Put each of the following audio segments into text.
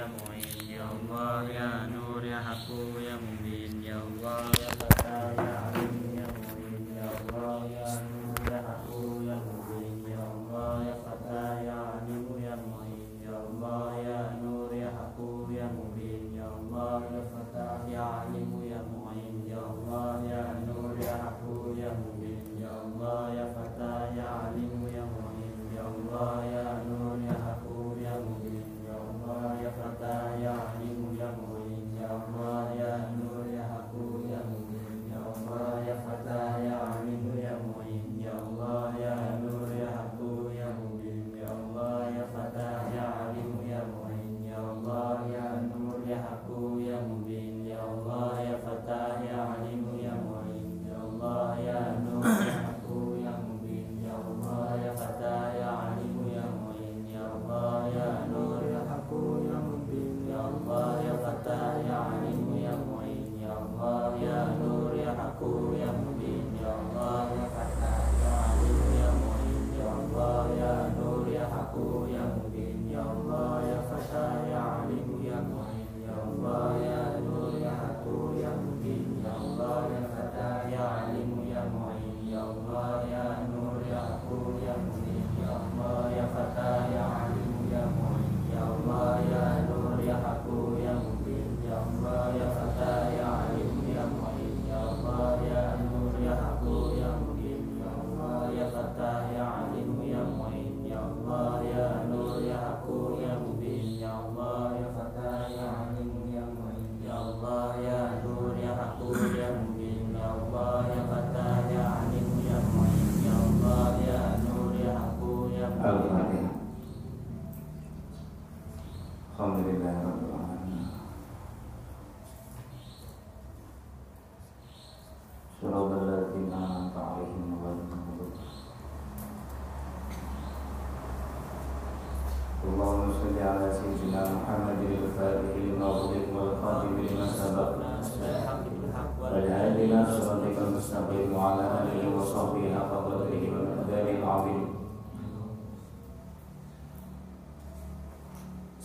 ya mu'in ya Allah ya nur ya haku ya mubin ya Allah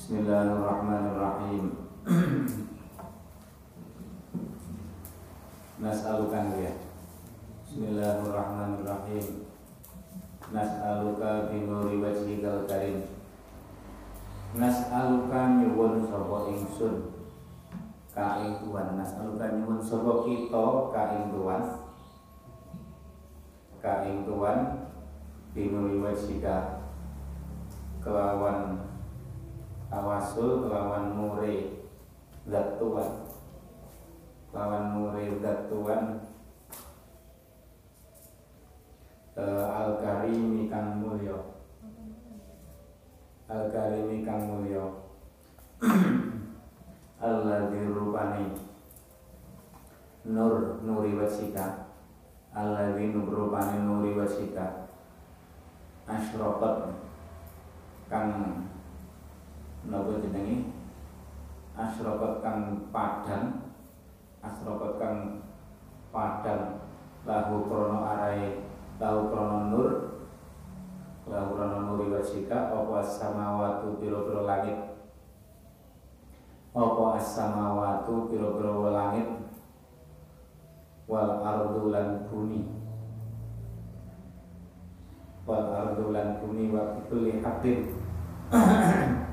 Bismillahirrahmanirrahim. Nas'alukan ya? Bismillahirrahmanirrahim. Nas'aluka binuri wajhikal karim. Nas'aluka nyuwun sapa ingsun? Ka ing Tuhan. Nas'aluka nyuwun sapa kita? Ka ing Tuhan. Ka ing Tuhan. Binuri wajhika. Kelawan tawasul kelawan mure zat Tuhan kelawan mure zat Tuhan uh, al karimi kang mulya. Al karimi kang mulya. Alladzi rupani nur nuri wasika alladzi rupani nuri wasika asyraqat kang napa jenenge asrokat kang padang asrokat kang padang. Lahu krono arai lahu krono nur. Lahu krono nuri wasika apa samawatu piro-piro langit? Apa as-samawatu piro-piro langit? Wal ardu lan bumi. Wal ardu lan bumi wa kulli haqqin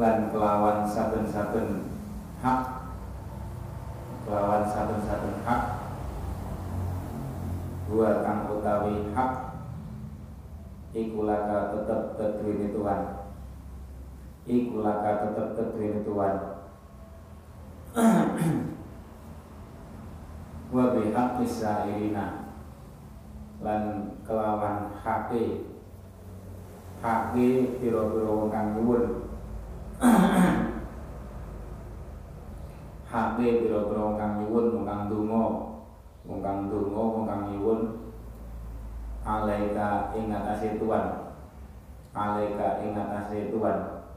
lan kelawan saben-saben hak. Kelawan saben-saben hak. Dua kang utawi hak iku laka tetep kedue Tuhan. Iku laka tetep kedue Tuhan. Wa bihaq isairina lan kelawan hake. Hake piro-piro kang nyuwun Hake biro-biro kang nyuwun wong kang donga, wong kang donga wong kang nyuwun alaika ing atase Tuhan. Alaika ing atase Tuhan.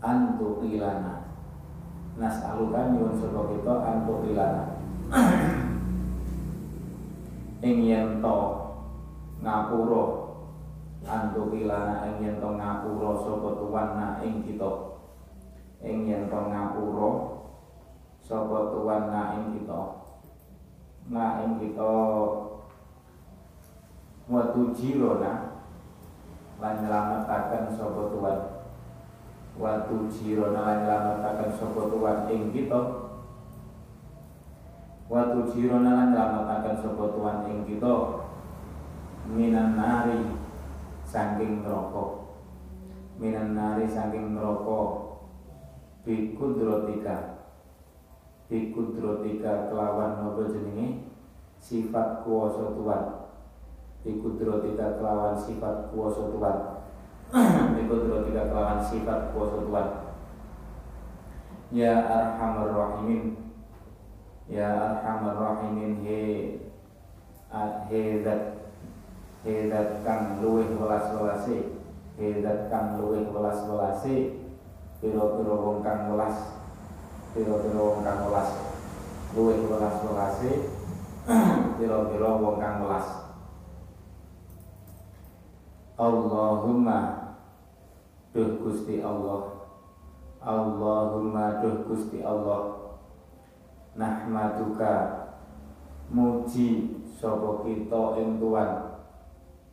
Antu ilana. Nas alukan nyuwun sapa kita antu ilana. ing yen to ngapura antuk ilana ing yen to ngapura sapa tuan na ing kita. Ing yen to ngapura sapa tuan na ing kita. Na ing kita watu jirona lan nyelametaken sapa tuan. Watu jirona lan nyelametaken sapa tuan ing kita. Watu jirona lan nyelametaken sapa tuan ing kita. Minan nari saking neraka. Minan nari saking neraka. Bikudrotika bikudrotika kelawan nopo jenenge? Sifat kuasa Tuhan. Bikudrotika kelawan sifat kuasa Tuhan. Bikudrotika kelawan sifat kuasa Tuhan. Ya arhamar rahimin. Ya arhamar rahimin he he that Hedat kang luwih welas-welase Hedat kang luwih welas-welase Piro-piro wong kang welas. Piro-piro wong kang welas. Luwih welas-welase Piro-piro wong kang welas. Allahumma Duh Gusti Allah. Allahumma duh Gusti Allah. Nahmaduka. Muji Sopo kita ing Tuhan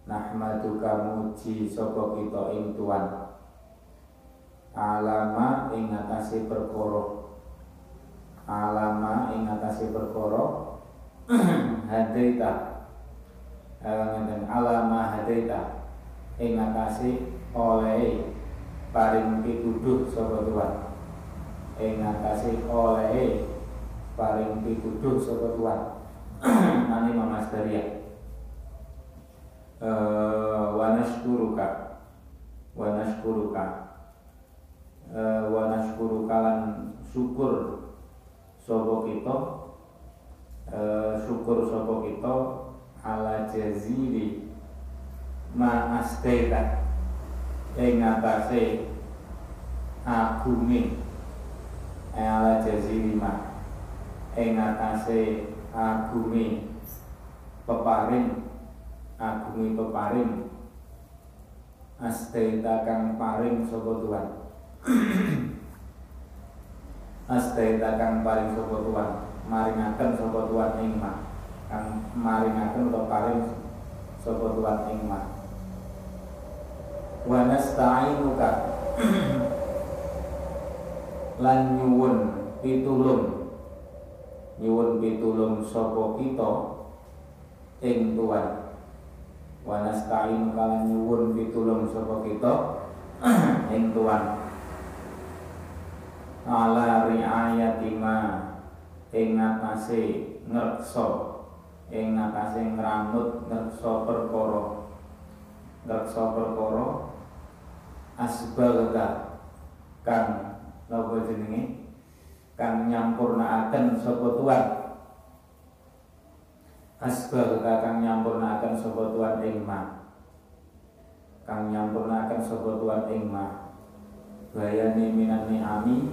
nahmaduka muji sapa kita ing Tuhan. Alama ing atase perkara. Alama ing atase perkara. Hadaita. Ngeten alama hadaita. Ing atase oleh paring pituduh sapa Tuhan. Ing atase oleh paring pituduh sapa Tuhan. Ani Mas Daria uh, nashkuruka wa nashkuruka uh, wa nashkuruka lan syukur sapa kita. Uh, syukur sapa kita ala jazili ma astaita ing atase agunge ala jazili ma ing atase agunge peparing agungi peparing astaita kang paring sapa Tuhan? Astaita kang paring sapa Tuhan? Maringaken sapa Tuhan ing ma kang maringaken utawa paring sapa Tuhan ing ma wa nasta'inuka. Lan nyuwun pitulung. Nyuwun pitulung sapa kita ing Tuhan wa nasta'in kalan nyuwun pitulung sapa kita. Ing Tuhan. Ala riayati ma ing ngatasé ngreksa. Ing ngatasé ngramut ngreksa perkara. Ngreksa perkara. Asbalga kang napa jenenge? Kang nyampurnaaken sapa Tuhan asbal kang nyampurnaken sapa tuan ing ma. Kang nyampurnaken sapa tuan ing ma. Bayane minan ami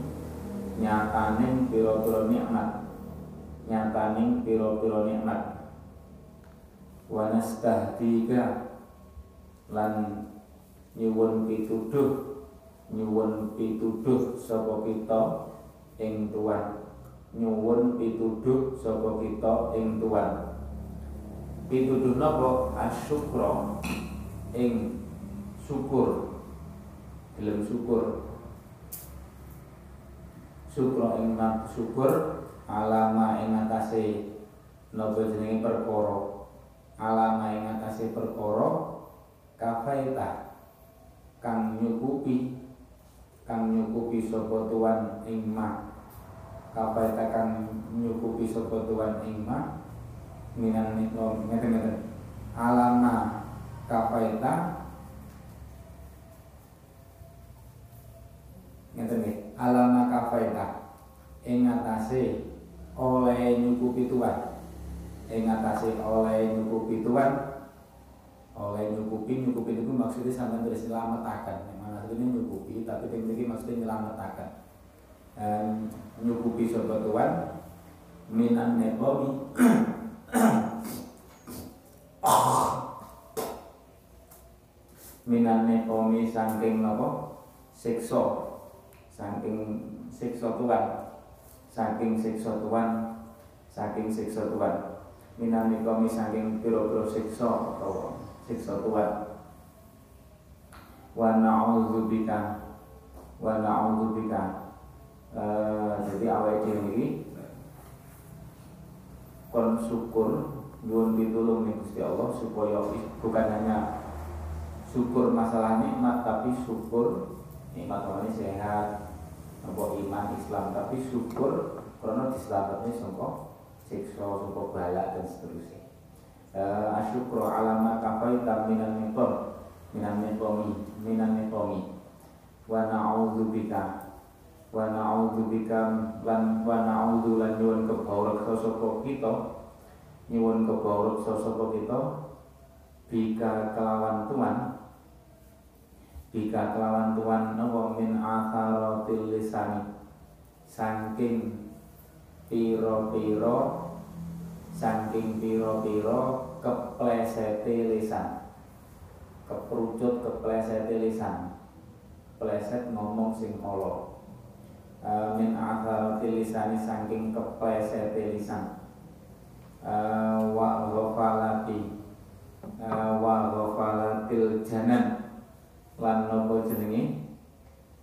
nyataning pira-pira nikmat. Nyataning pira-pira nikmat. Wa nastahdika lan nyuwun pituduh nyuwun pituduh sapa kita ing tuan nyuwun pituduh sapa kita ing tuan pituduh napa? Asyukra. Ing syukur. Gelem syukur. Syukur ing syukur alama ing atase napa jenenge perkara? Alama ing atase perkara kafaita. Kang nyukupi kang nyukupi sapa tuan ing ma kafaita kang nyukupi sapa tuan ing ma minan nikno ngeten ngeten alama kafaita. Ngeten nggih alama kafaita. Ing oleh nyukupi tuan ing oleh nyukupi tuan oleh nyukupi nyukupi itu maksudnya sampai terus nyelametakan maksudnya nyukupi tapi tinggi maksudnya nyelametakan um, nyukupi sobat tuan? Minan nepomi minane komi saking napa siksa. Saking siksa Tuhan saking siksa Tuhan saking siksa Tuhan minane komi saking pira-pira siksa utawa siksa Tuhan wa na'udzubika wa na'udzubika uh, jadi awake dhewe iki kon nyuwun pitulung ning Gusti Allah supaya bukan hanya syukur masalah nikmat tapi syukur nikmat ini sehat apa iman Islam tapi syukur karena diselamatnya sangka siksa sangka balak dan seterusnya. Uh, asyukru alama kafaita minan niqam minan niqami minan niqami wa na'udzubika wa na'udzubika lan wa na'udzu lan nyuwun kita nyuwun keborok sosok kita bika kelawan tuan bika kelawan tuan nawa min saking piro-piro saking piro-piro keplesete lisan. Keperucut keplesete lisan. Pleset ngomong sing Allah uh, min atharatil lisani saking keplesete lisan wa ghafalati. Uh, wa ghafalatil janan lan nopo jenenge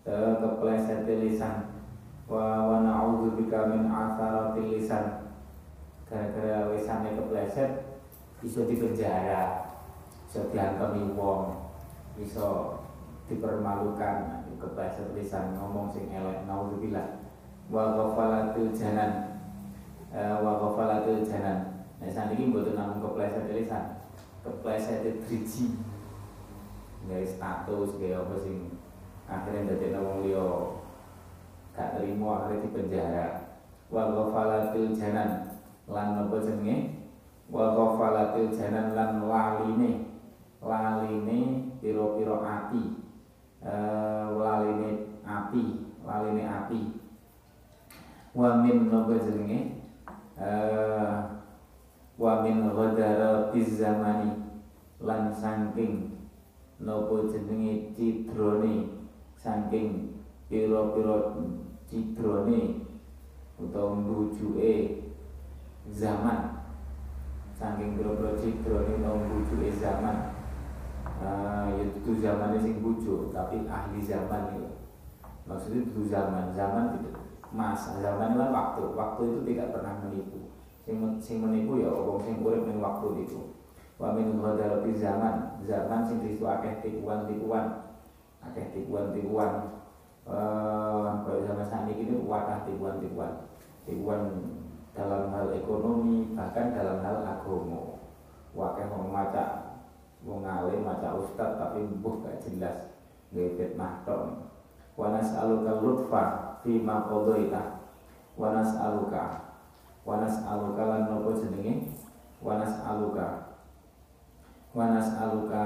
uh, kepleset lisan. Wa wa na'udzubika min atharatil lisan. Gara-gara lisannya kepleset bisa dipenjara. Bisa diantemi wong. Bisa dipermalukan. Kepleset lisan ngomong sing elek naudzubillah. Wa ghafalatil janan wa ghafalatil janan. Nah ini mboten namung kepleset lisan, kepleset driji. Gawe status gawe apa sing akhirnya ndadekno wong liya gak terima akhirnya di penjara. Wa ghafalatil janan lan napa jenenge? Wa ghafalatil janan lan laline laline pira-pira ati. Uh, laline api, laline api. Wa min napa jenenge? uh, wa min ghadarabiz zamani lan saking nopo jenenge cidrone saking pira-pira cidrone utawa mbujuke zaman. Saking pira-pira cidrone utawa mbujuke zaman uh, ya itu zamannya sing bujuk tapi ahli zaman itu maksudnya itu zaman zaman tidak masa zaman kan waktu. Waktu itu tidak pernah menipu sing, sing menipu ya orang sing urip ning waktu itu. Wa min ghadarabi zaman zaman sing disu akeh tipuan-tipuan akeh tipuan-tipuan eh uh, zaman saat ini wakah tipuan-tipuan tipuan dalam hal ekonomi bahkan dalam hal agama wakeh wong maca wong alim maca ustad tapi mbuh gak jelas. Nggih fitnah tok. Wa nas'aluka lutfa fima qadaita wa nas'aluka wa nas'aluka lan nopo jenenge? Wa nas'aluka wa nas'aluka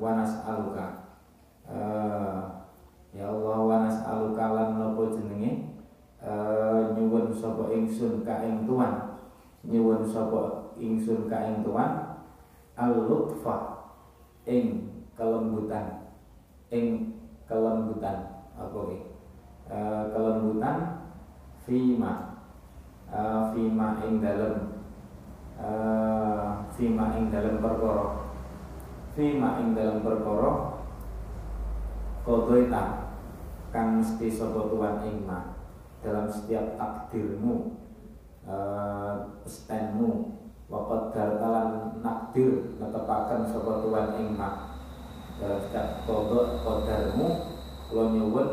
wa nas'aluka uh, ya Allah wa nas'aluka lan nopo jenenge? Uh, nyuwun sapa ingsun ka ing tuan. Nyuwun sapa ingsun ka ing tuan. Al lutfa ing kelembutan. Ing kelembutan apa okay? Eh, kelembutan fima uh, fima ing dalam uh, fima ing dalam perkara. Fima ing dalam perkara kodoita kang mesti sapa tuan ing dalam setiap takdirmu uh, stenmu wakat dartalan nakdir netepaken sapa tuan ing dalam setiap kodok kodarmu lo nyuwun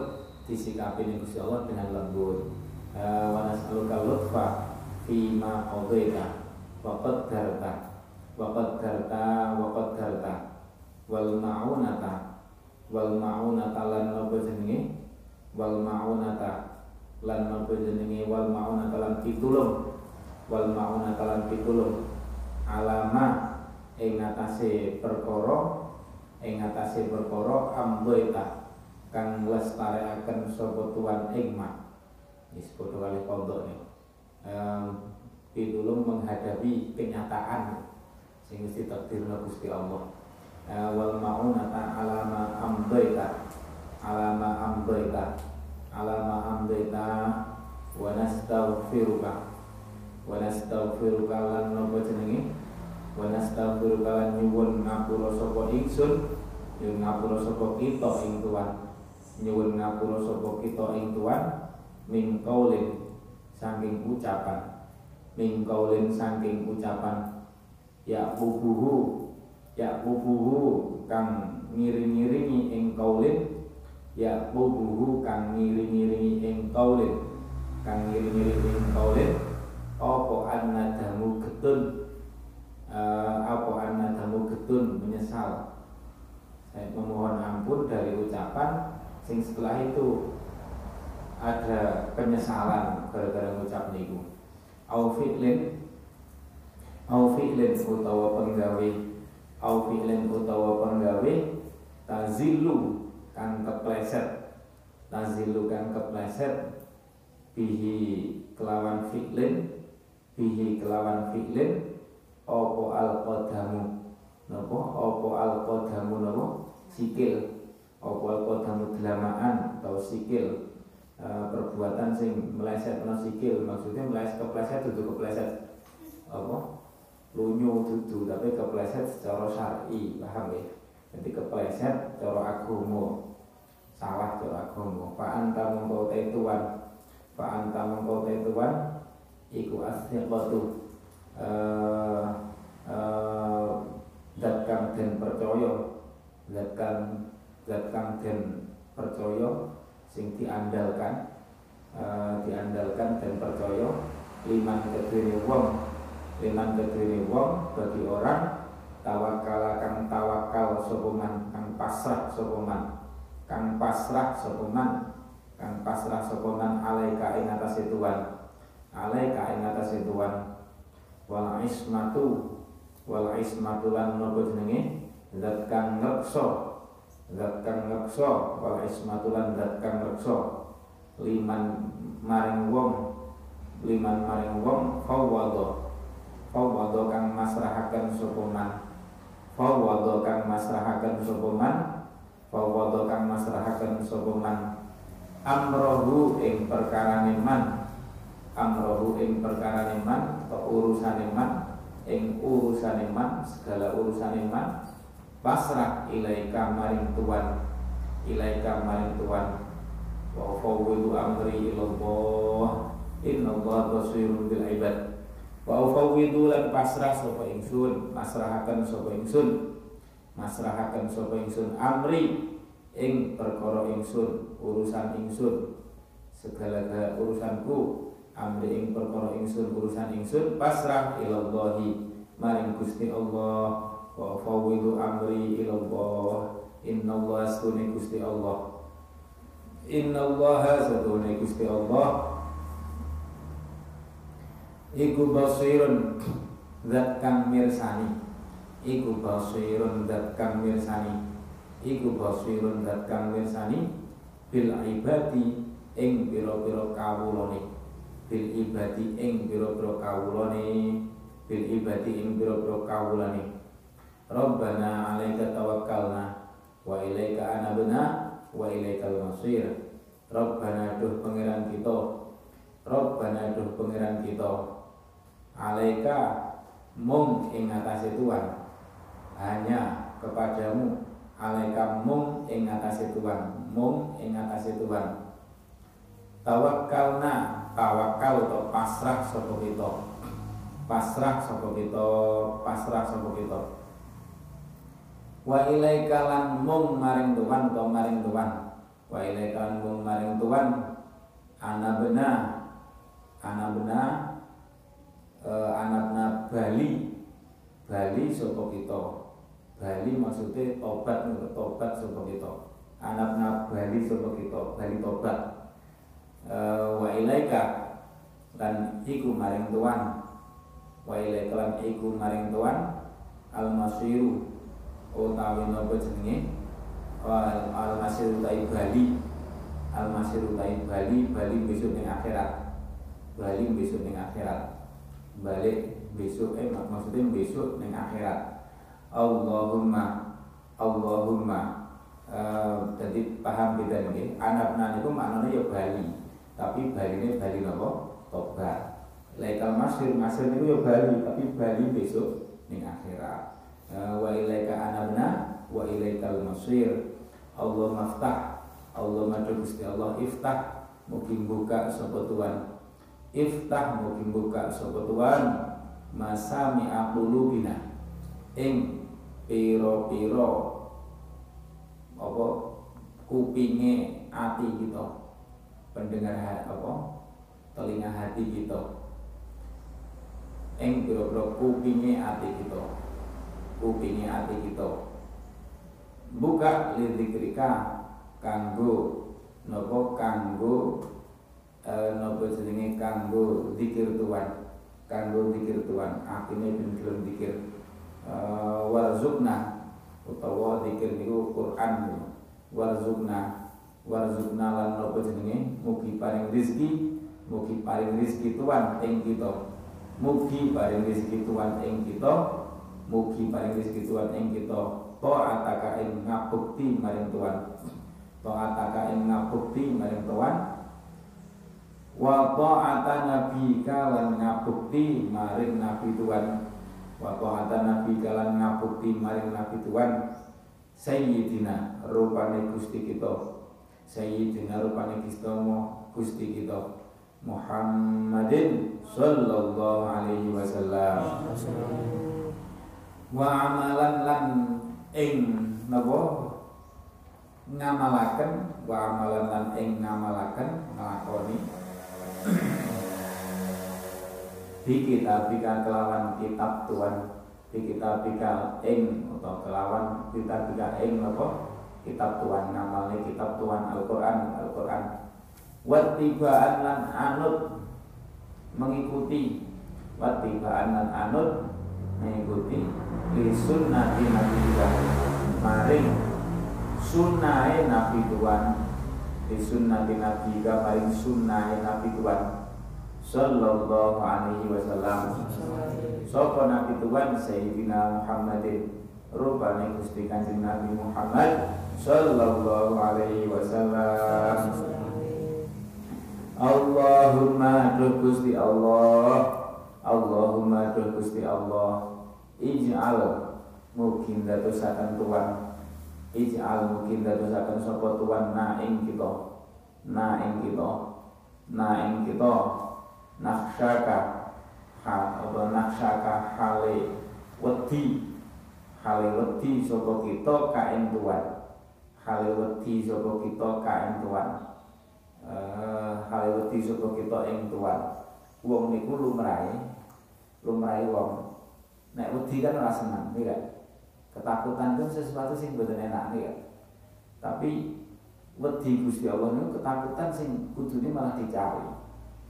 disikapi Allah dengan lembut. Uh, wa nas'aluka lutfa fi ma qadaita wa qaddarta. Wa qaddarta wa qaddarta. Wal ma'unata. Wal ma'unata lan napa jenenge? Wal ma'unata lan napa jenenge? Wal ma'unata lan pitulung. Wal ma'unata lan pitulung. Alama ing atase perkara ing atase perkara ambaita kang akan sapa tuan hikmah disebut kali pondok nih um, pitulung menghadapi kenyataan sing mesti takdirna Gusti Allah. Wal maunata alama amdaita alama amdaita alama amdaita wa nastaghfiruka wa nastaghfiruka lan napa jenenge? Wa nastaghfiruka lan nyuwun ngapura sapa ingsun nyuwun ngapura sapa kita ing Tuhan. Nyuwun ngapura sapa kita ing Tuhan min kaulin saking ucapan. Min kaulin saking ucapan. Ya bubuhu ya bubuhu kang ngiring-ngiringi ing kaulin ya bubuhu kang ngiring-ngiringi ing kaulin kang ngiring-ngiringi ing kaulin apa annadamu getun? Uh, apa annadamu getun? Menyesal. Saya memohon ampun dari ucapan. Sing setelah itu ada penyesalan gara-gara ngucap niku. Au fi'lin au fi'lin utawa penggawe au fi'lin utawa penggawe tazilu kang kepleset. Tazilu kang kepleset bihi kelawan fi'lin bihi kelawan fi'lin opo al qadamu nopo opo al qadamu nopo sikil. Opo al qadamu delamaan atau sikil e, perbuatan sing meleset no sikil. Maksudnya meleset kepleset itu kepleset. Apa? Lunyu dudu tapi kepleset secara syar'i paham ya? Jadi kepleset cara agama salah cara agama fa anta mengkau tuan. Fa anta mengkau tuan iku asyiqatu eh eh zat kang den percaya. Zat percaya sing diandalkan uh, diandalkan dan percaya liman kedua wong liman kedua wong bagi orang tawakal kang tawakal sopeman kang pasrah sopeman kang pasrah sopeman kang pasrah sopeman alaika ing atas Tuhan alaika ing atas Tuhan. Wal ismatu wal ismatu lan nopo jenenge? Zat kang ngrekso zat kang ngrekso wal ismatu lan zat kang liman maring wong liman maring wong fawwadha fawwadha kang masrahaken sapa man. Fawwadha kang masrahaken sapa man. Fawwadha kang masrahaken sapa man. Amrohu ing perkarane man. Amrohu ing perkarane man atau urusane man. Ing urusane man segala urusane man pasrah ilaika maring tuan ilaika maring tuan wa fawwidu amri ilallah. Allah basirun bil ibad. Wa fawwidu lan pasrah sapa ingsun. Masrahaken sapa ingsun. Masrahaken sapa ingsun. Amri ing perkara ingsun urusan ingsun. Segala urusanku amri ing perkara ingsun urusan ingsun pasrah ilallahi maring Gusti Allah wa fawwidu amri ilallah innallaha astune Gusti Allah. Innallaha satune Gusti Allah. Iku basirun zat kang mirsani. Iku basirun zat kang mirsani. Iku basirun zat kang mirsani. Bil ibadi ing pira-pira kawulane. Bil ibadi ing pira-pira kawulane. Bil ibadi ing pira-pira kawulane Rabbana alaika tawakkalna wa ilaika anabna wa ilaikal masir. Rabbana duh pangeran kita. Rabbana duh pangeran kita. Alaika mung ing atase Tuhan. Hanya kepadamu. Alaika mung ing atase Tuhan. Mung ing atase Tuhan. Tawakkalna tawakal atau pasrah sapa kita. Pasrah sapa pasrah sapa wa ilaika lan mung maring Tuhan to maring Tuhan wa ilaika lan mung maring Tuhan ana bena ana bena e, anakna Bali. Bali sapa kita? Bali maksudnya tobat tobat sapa kita? Anakna Bali sapa kita? Bali tobat. E, wa ilaika lan iku maring Tuhan wa ilaika lan iku maring Tuhan al masiru utawi napa jenenge? Al masir utai Bali. Al masir utai Bali Bali besok ning akhirat. Bali besok ning akhirat. Balik besok eh maksudnya besok ning akhirat. Allahumma Allahumma uh, paham kita ini anabna itu maknanya ya bali tapi bali ini bali nopo tobat. Lekal masir masir itu ya bali tapi bali besok ning akhirat wa ilaika anabna wa ilaikal masir. Allah maftah Allah madu Gusti Allah iftah mungkin buka sapa tuan iftah mungkin buka sapa tuan masami aqulubina ing piro-piro apa kupinge ati kita pendengar apa telinga hati kita. Ing piro-piro kupinge ati kita kupinge ati kita. Buka lidzikrika kanggo nopo kanggo eh, nopo jenenge kanggo zikir tuan kanggo zikir tuan artinya ben zikir eh, warzukna utawa zikir niku Quran warzukna warzukna lan napa jenenge? Mugi paring rezeki mugi paring rezeki tuan ing kita. Mugi paring rezeki tuan ing kita mugi paring rezeki tuan ing kita. Taataka ing ngabukti maring tuan taataka ing ngabukti maring tuan wa ta'ata nabika lan ngabukti maring nabi tuan wa ta'ata nabi kalan ngabukti maring nabi Tuhan. Sayyidina rupane Gusti kita. Sayyidina rupane Gusti kita. Muhammadin sallallahu alaihi wasallam wa amalan lan ing napa? Ngamalaken wa amalan lan ing ngamalaken nglakoni di kitabika kelawan kitab Tuhan di kitabika ing atau kelawan kitabika ing apa kitab Tuhan namanya kitab Tuhan Al-Quran Al-Quran. Watibaan lan anut mengikuti watibaan lan anut mengikuti. Li Nabi Tuhan maring sunnah Nabi Tuhan. Di sunnati Nabi maring sunnah Nabi Tuhan. Sallallahu alaihi wasallam. Sapa nabi Tuhan? Sayyidina Muhammadin rupane Gusti Kanjeng Nabi Muhammad sallallahu alaihi wasallam. Allahumma Gusti Allah Allahumma duh Gusti Allah ij'al mungkin dadosaken Tuhan ij'al mungkin dadosaken sapa Tuhan na ing kita. Na ing kita. Na ing kita. Naksyaka ha apa naksyaka hale wedi. Hale wedi sapa kita ka ing tuan. Hale wedi sapa kita ka ing tuan. Eh hale wedi sapa kita ing tuan. Wong niku lumrahe lumrahe wong nek wedi kan ora seneng ya ketakutan itu sesuatu sing boten enak ya tapi wedi Gusti Allah niku ketakutan sing kudune malah dicari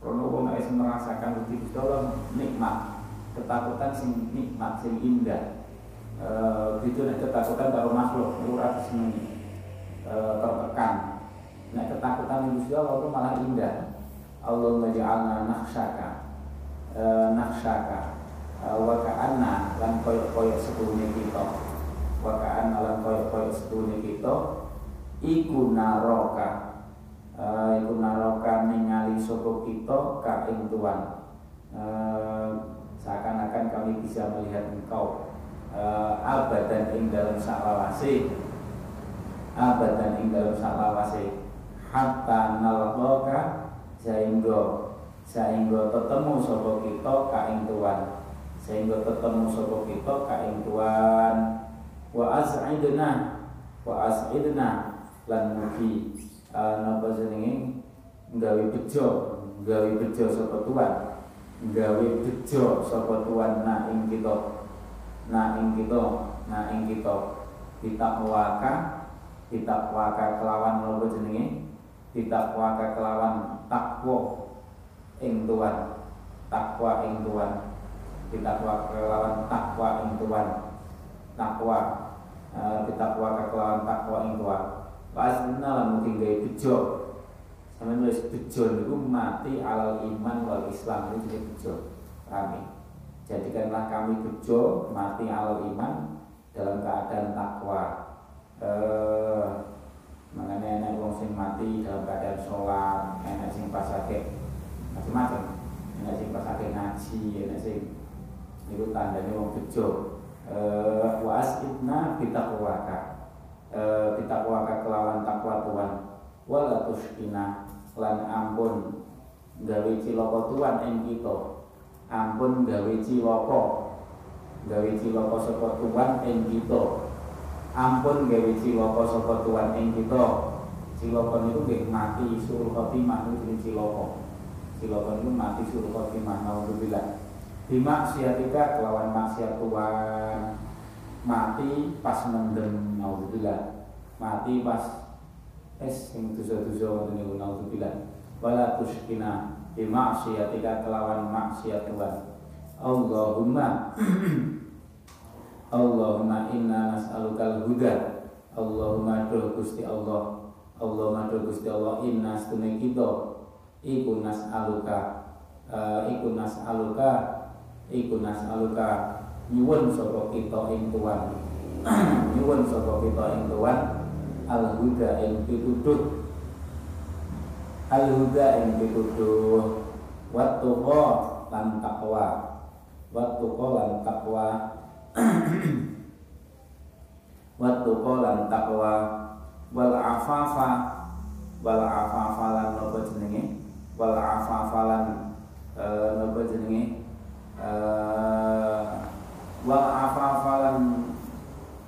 kalau wong nek merasakan wedi Gusti Allah nikmat, ketakutan sing nikmat, sing indah. E, gitu nek ketakutan karo makhluk ora sing e, tertekan. Nek ketakutan Gusti Allah malah indah. Allah menja'alna naksaka e, naksaka e, wa ka'anna lan koyo-koyo sedune kita. Wa ka'anna lan koyo-koyo sedune kita. Iku naroka. Uh, iku narokan ningali soko kita ka ing Tuhan. Uh, seakan-akan kami bisa melihat engkau uh, abadan ing dalam saklawase. Abadan ing dalam saklawase. Hatta nalqaka sehingga sehingga ketemu sapa kita ka ing Tuhan sehingga ketemu sapa kita ka ing Tuhan wa as'idna wa as'idna lan mugi. Uh, napa jenenge? Gawe bejo gawe bejo sapa tuan. Gawe bejo sapa tuan na ing kita na ing kita na ing kita. Waka kita waka kelawan napa jenenge? Waka kelawan takwa ing tuan takwa ing tuan waka kelawan takwa ing tuan takwa uh, waka kelawan takwa ing tuan Wasna lan mungkin gaya bejo. Sama nulis bejo itu mati alal iman wal islam itu jadi bejo. Kami Jadikanlah kami bejo mati alal iman dalam keadaan takwa. Eh mengenai enek wong sing mati dalam keadaan sholat enek sing pas sakit macam-macam. Enek sing pas sakit ngaji enek sing itu tandanya wong bejo. Eh was itna bitaqwaka eh bitaqwaka kelawan takwa Tuhan. Wala tuskina lan ampun gawe cilaka Tuhan ing kita. Ampun gawe cilaka. Gawe cilaka saka Tuhan ing kita. Ampun gawe cilaka saka Tuhan ing kita. Cilaka niku nggih mati suruh khotimah niku jeneng cilaka cilaka niku mati suruh khotimah naudzubillah bimaksiatika kelawan maksiat Tuhan. Mati pas mendem naudzubillah mati pas es sing dosa-dosa ngoten niku naudzubillah wala tuskina bimaksiatika kelawan maksiat Tuhan. Allahumma Allahumma inna nas'alukal huda. Allahumma doh Gusti Allah. Allahumma doh Gusti Allah inna stune kita iku nas'aluka uh, iku nas'aluka iku nas'aluka. Nyuwun sapa kita ing Tuhan nyuwun sapa kita ing Tuhan al huda ing pituduh. Al huda ing pituduh. Wa tuqa lan takwa wa tuqa lan takwa Wattu lan takwa wal afafa wal afafa lan napa jenenge wal afafa lan eh, napa jenenge? Eh, wal afafa lan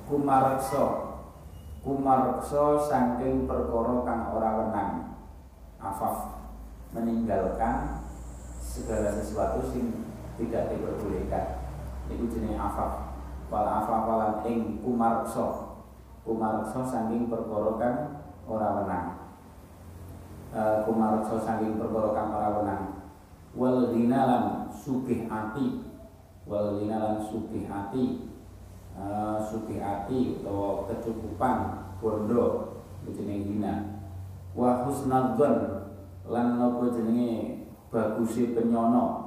kumareksa kumareksa saking perkara kang ora wenang. Afaf meninggalkan segala sesuatu sing tidak diperbolehkan. Itu jenenge afaf. Wal afafalan ing kumareksa kumareksa saking perkara kang ora wenang e, kumareksa saking perkara kang ora wal dinalan sugih ati. Wal dinalan sugih ati. E, sugih ati utawa kecukupan bondo jenenge dina. Wa husnadzon lan napa jenenge bagusi penyono.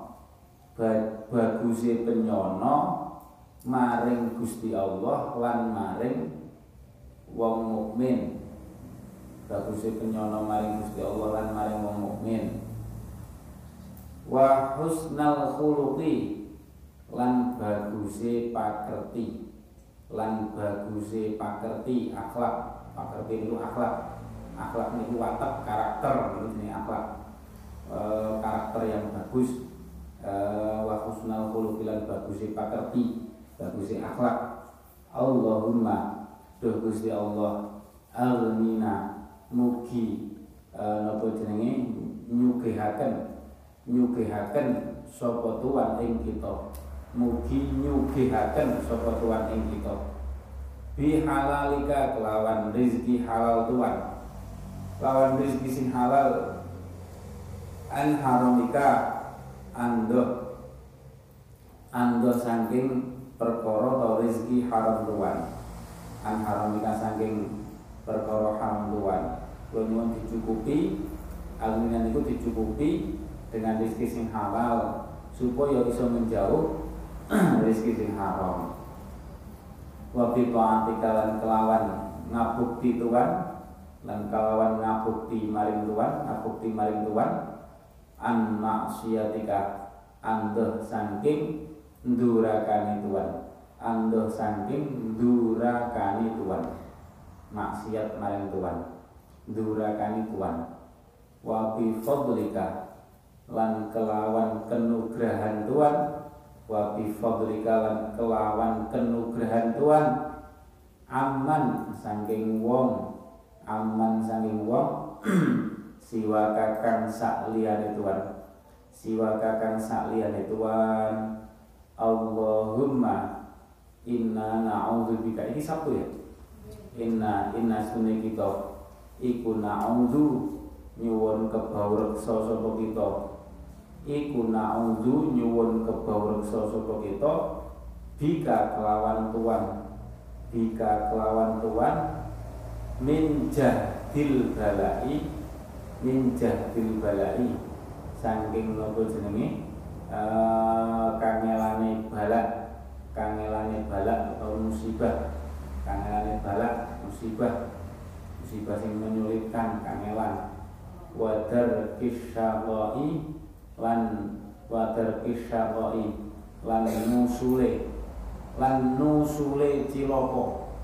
Bagusi penyono maring Gusti Allah lan maring wong mukmin baguse penyono maring Gusti Allah lan maring wong mukmin. Wa husnal khuluqi lan baguse pakerti lan baguse pakerti akhlak. Pakerti itu akhlak. Akhlak itu watak karakter jenis akhlak. E, karakter yang bagus. E, wa husnal khuluqi lan baguse pakerti baguse akhlak. Allahumma Duh Gusti Allah almina mugi e, napa jenenge? Nyugihaken nyugihaken sapa tuan ing kita. Mugi nyugihaken sapa tuan ing kita. Bi halalika kelawan rezeki halal tuan. Lawan rezeki sing halal. An haramika ando ando saking perkara atau rezeki haram tuan. An haramika saking perkara haram tuan kula nyuwun dicukupi alunan itu dicukupi dengan rezeki sing halal supaya bisa menjauh rezeki sing haram. Wa bi lan kelawan ngabukti tuan lan kelawan ngabukti maring tuan ngabukti maring tuan an maksiatika andeh saking ndurakani tuan. Ando saking durakani tuan. Maksiat maring tuan durakani tuan wa bi fadlika lan kelawan kenugrahan tuan wa bi fadlika lan kelawan kenugrahan tuan aman saking wong aman saking wong. Siwa kakang sak liyane tuan siwa kakang sak liyane tuan Allahumma Inna na'udzubika. Ini satu ya. Inna inna sunni kita iku na'udzu nyuwun kebawreksa sapa kita. Iku na'udzu nyuwun kebawreksa sapa kita. Bika kelawan tuan. Bika kelawan tuan. Min jahdil balai. Min jahdil balai. Saking napa jenenge? Uh, kangelane balak. Kangelane balak atau musibah. Kangelane balak musibah musibah sing menyulitkan kangelan. Wadar kisyaqai lan wadar kisyaqai lan nusule lan nusule ciloko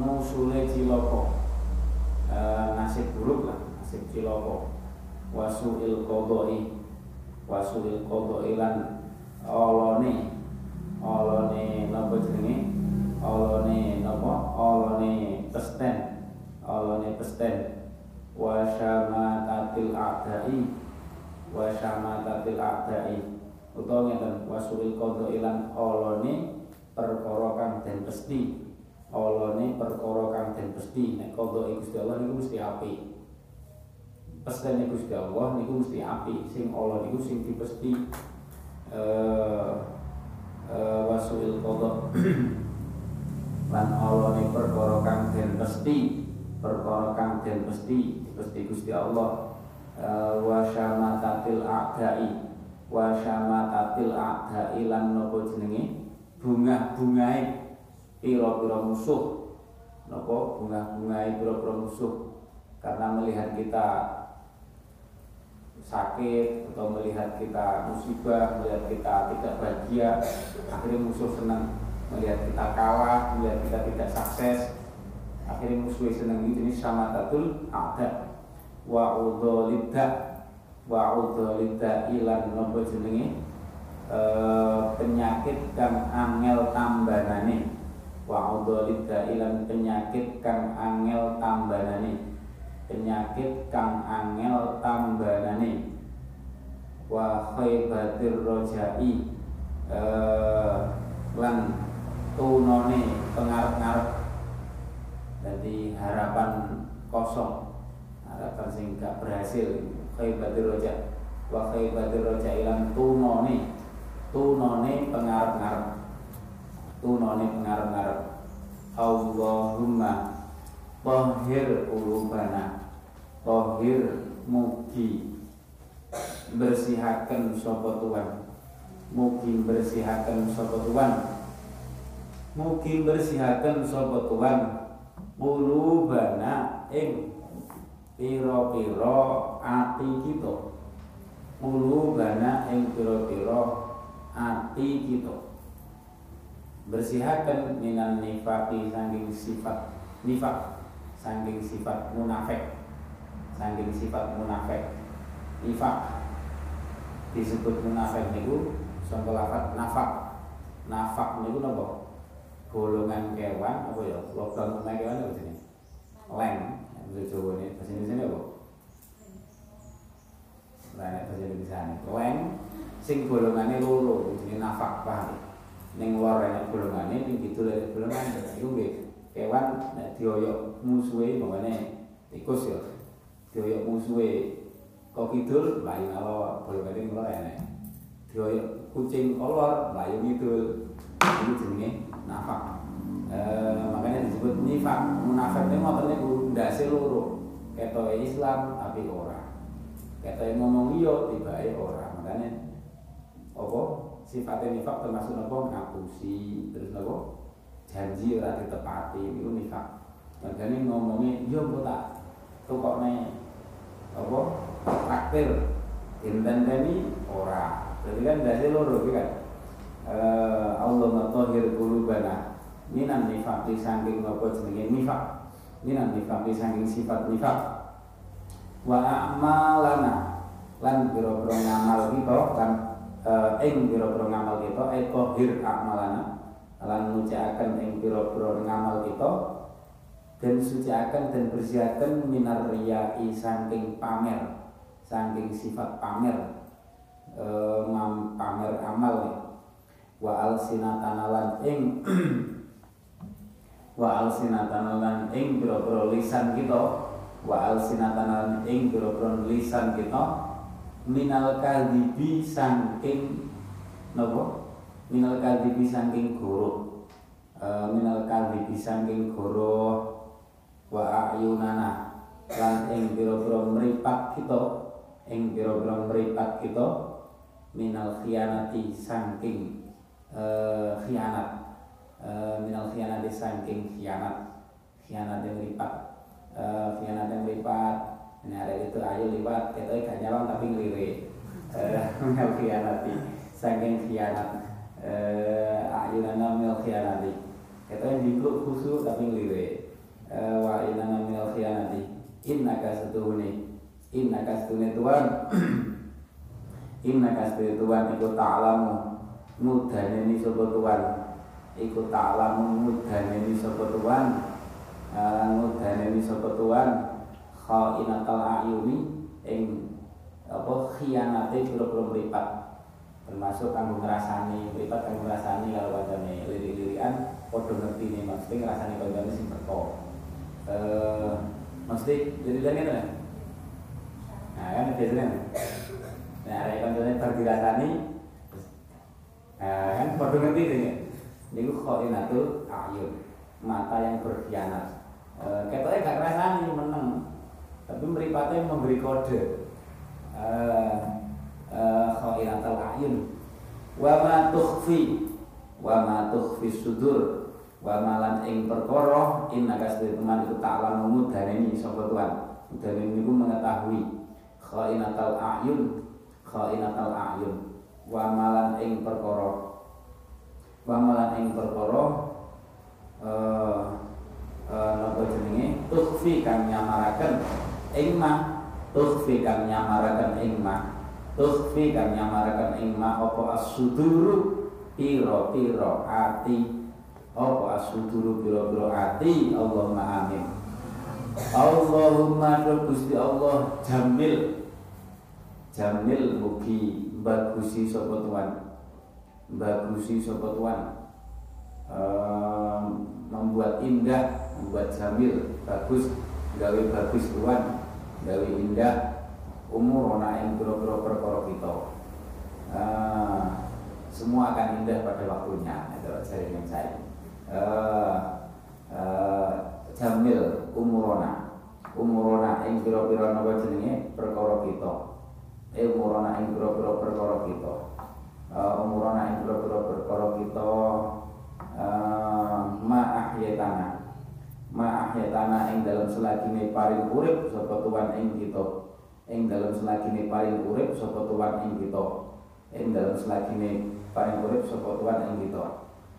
nusule ciloko e, nasib buruk lah nasib ciloko wasuil kodoi wasuil kodoi lan olone olone napa jenenge? Olone napa? Olone pesten olone pesten. Wa syamatatil a'dai wa syamatatil a'dai utawa ngeten wasuil kodoi lan olone perkara kang den pesti. Olone perkara kang den pesti. Nek kodoi Gusti Allah niku mesti apik. Pestene Gusti Allah niku mesti apik. Sing Allah niku sing dipesti. Eh uh, wasuil kodok lan Allah ni perkara kang den pesti perkara kang den pesti pesti Gusti Allah uh, wa syamatatil a'dai wa syamatatil a'dai lan napa jenenge? Bunga-bungae pira-pira musuh. Napa bunga-bungae pira-pira musuh? Karena melihat kita sakit atau melihat kita musibah, melihat kita tidak bahagia, akhirnya musuh senang. Melihat kita kalah, melihat kita tidak sukses, akhirnya musuh senang ini sama tatul ada. Wa udolida wa udolida ilan nopo jenenge? E, penyakit kang angel tambanane. Wa udolida ilan penyakit kang angel tambanane. Penyakit kang angel tambanane. Wa khaibatir rojai. Eh, lan tunone pengarep-ngarep jadi harapan kosong. Harapan sing gak berhasil khaibatir roja. Wa khaibatir roja ilan tunone. Tunone pengarep-ngarep. Tunone pengarep-ngarep. Allahumma Tohir ulubana Tohir mugi Bersihakan sopo Tuhan. Mugi bersihakan sopo Tuhan. Mugi bersihakan sopo Tuhan Ulubana ing Piro-piro ati kita. Ulubana ing piro-piro ati kita. Bersihakan minan nifaki sangking sifat nifak saking sifat munafik saking sifat munafik. Nifak disebut munafik niku sangka lafat nafak nafak niku napa golongan kewan apa ya logam kewan apa jenenge leng bahasa Jawa ini bahasa Indonesia apa Lah bahasa Indonesia ini leng sing golongannya loro jenenge nafak paham ning luar enak golongane ning kidul enak golongan iku nggih kewan nek dioyok musuhe bangane tikus ya dioyok musuhe kok kidul mlayu ngalor boleh kene ngelor dioyok kucing kolor mlayu kidul itu jenenge nafak. Eh, makanya disebut nifak. Munafik ini ngoten niku ndase loro. Ketoke Islam tapi ora ketoke ngomong iya tibake ora makanya apa? Sifatnya nifak termasuk napa ngapusi. Terus napa janji ora ditepati. Itu nifak. Makanya ngomongnya yo kok tak tukokne apa? Takdir. Intenteni ora jadi kan dari loro kan uh, Allah matahir qulubana. Minan nifak di saking apa jenenge? Nifak minan nifak di saking sifat nifak wa amalana. Lan biro-biro ngamal kita kan uh, ing biro-biro ngamal kita eko hir amalana. Lan ngucapkan ing pira-pira ngamal kita dan suciakan dan bersihakan minar riyai saking pamer saking sifat pamer. E, pamer amal wa alsinatanalan ing wa alsinatanalan ing pira-pira lisan kita wa alsinatanalan ing pira-pira lisan kita minal kadibi saking napa? Minal kadhibi saking goro uh, minal kadhibi saking goro wa ayunana lan ing pira-pira mripat kita ing pira-pira mripat kita minal khianati saking uh, khianat. Uh, minal khianati saking khianat. Khianat yang lipat uh, khianat yang lipat ini ada itu ayo lipat. Kita gak nyawang tapi ngelirik uh, khianati. Saking khianat. Ayo nana mil khianati. Kita yang dikluk khusus tapi ngelirik wa inana mil khianati. Inna kasatuhuni inna kasatuhuni Tuhan. Inna kasatuhuni Tuhan ikut ta'alamu mudhane ni sapa Tuhan iku ta'lamu mudhane ni sapa Tuhan mudhane ni sapa Tuhan khainatal ayuni ing apa khianate pira-pira mripat. Termasuk kanggo ngrasani mripat kanggo ngrasani kalau kancane lirik-lirikan padha ngertine mesti ngrasani kancane sing teko eh mesti jadi lagi kan nah kan biasanya. Nah kancane bar nah kan padha ngerti ini niku khainatul ayun mata yang berkhianat. Eh, ketoknya gak rasani meneng. Tapi meripatnya memberi kode. Uh, uh, khairatul ayun. Wa ma tukhfi wa ma tukhfi sudur wa malan ing perkara inna kasbi teman itu ta'lamu mudhaneni sapa tuan mudhaneni niku mengetahui khainatul ayun khainatul ayun wa malan ing perkara. Wa malan ing perkara uh, napa jenenge? Tukhfi kang nyamaraken ing ma. Tukhfi kang nyamaraken ing ma. Tukhfi kang nyamaraken ing ma apa as-suduru? Pira-pira ati. Apa as-suduru pira-pira ati? Allahumma amin. Allahumma Gusti Allah jamil. Jamil mugi bagusi sapa tuan? Bagusi sapa tuan? Um, membuat indah membuat jamil. Bagus gawe bagus tuan. Gawe indah umur ona yang pura-pura perkara kita. Uh, semua akan indah pada waktunya itu jaringan saya. Uh, uh, jamil umurona umurona yang pira-pira napa jenenge? Perkara kita eh umurona yang pira-pira perkara kita. Uh, umurona yang pira-pira perkara kita uh, ma ahyatana ma ahyatana ing dalam selagine paring urip sapa tuan ing kita. Ing dalam selagine paring urip sapa tuan ing kita. Ing dalam selagine paring urip sapa tuan ing kita.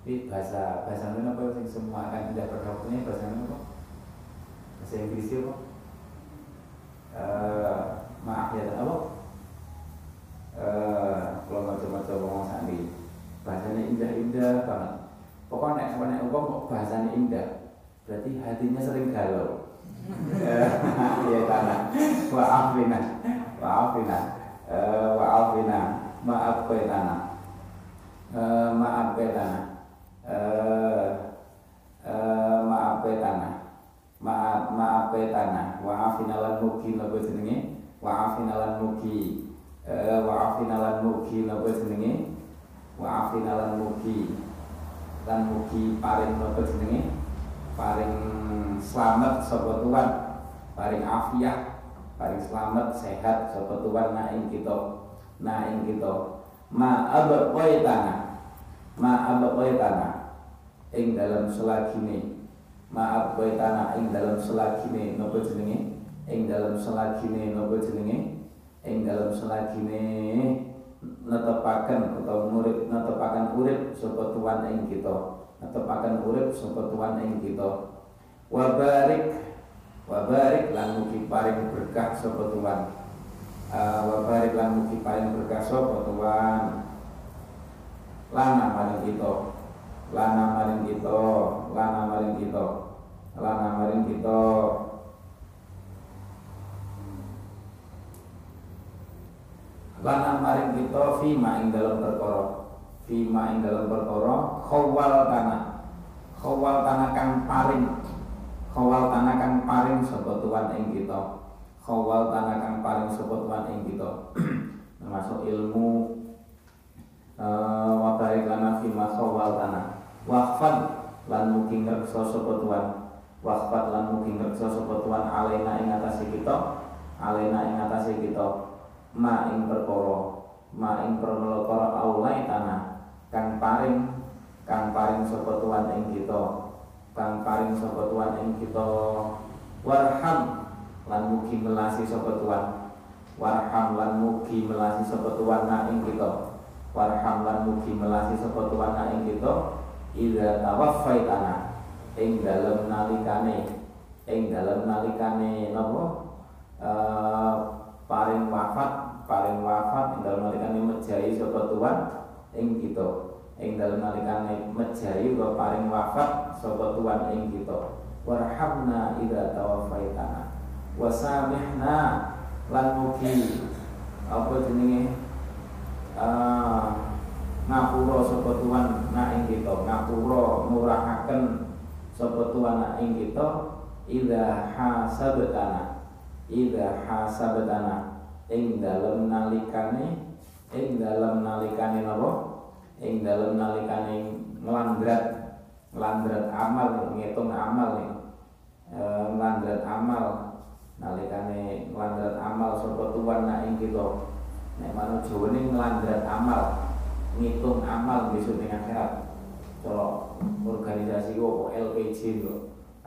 Ini bahasa bahasa ini apa yang semua akan tidak pada waktunya? Bahasa apa? Bahasa Inggris apa uh, ma ahyatana apa kalau macam-macam ngomong sandi bahasanya indah-indah banget. Pokoknya nek nek kok bahasanya indah berarti hatinya sering galau. Ya tanah maafina maafina maafina maaf kue tanah maaf kue tanah maaf kue tanah maaf maaf kue tanah maafina lan mugi napa jenenge? Maafina lan mugi maafina lan mugi napa jenenge? Maafina lan mugi. Lan mugi paring napa jenenge? Paling selamat sapa Tuhan. Paling afiat paling selamat sehat sapa Tuhan. Na ing kita na ing kita. Ma abaqai tanah. Ma abaqai tanah ing dalam selagine. Ma abaqai tanah ing dalam selagine napa jenenge? Ing dalam selagine napa jenenge ing dalam selagine netepaken utawa murid netepaken urip sapa Tuhan ing kita. Netepaken urip sapa tuan ing kita. Wa barik wa paring berkah sapa tuan. Uh, wa barik lan mugi paring berkah sapa tuan. Lana maring kita. Lana maring kita. Lana maring kita. Lana maring kita lana maring kita fima ing dalam perkara. Fima ing dalam perkara khawal tanah. Khawal tanah kang paring. Khawal tanah kang paring sapa tuan ing kita. Khawal tanah kang paring sapa tuan ing kita. Termasuk ilmu uh, wa barik lana fima khawal tanah. Waqfan lan mugi ngreksa sapa tuan waqfat lan ngreksa sapa tuan alena ing atase kita. Alena ing atase kita ma ing perkara ma ing perkara aulai tanah kang paring kang paring sapa tuan ing kita kang paring sapa tuan ing kita. Warham lan mugi melasi sapa warham lan mugi melasi sapa tuan na ing kita. Warham lan mugi melasi sapa tuan na ing kita. Ida tawaffaitana ing dalem nalikane ing dalem nalikane napa? Uh, paring wafat paring wafat ing dalem nalikane mejahi sapa tuan ing kita. Ing dalem nalikane mejahi wa paring wafat sapa tuan ing kita. Warhamna idza tawaffaitana wasamihna lan mugi apa jenenge? Uh, ngapura sapa tuan na ing kita. Ngapura murahaken sapa tuan na ing kita. Idza hasabtana. Idza hasabtana. Ing dalem nalikane ing dalem nalikane napa? Ing dalem nalikane nglandrat nglandrat amal ngitung amal nih e, nglandrat amal. Nalikane nglandrat amal sapa tuan nak ing kita. Nek manut Jawa ning nglandrat amal ngitung amal besok ning akhirat. Kalau organisasi kok LPG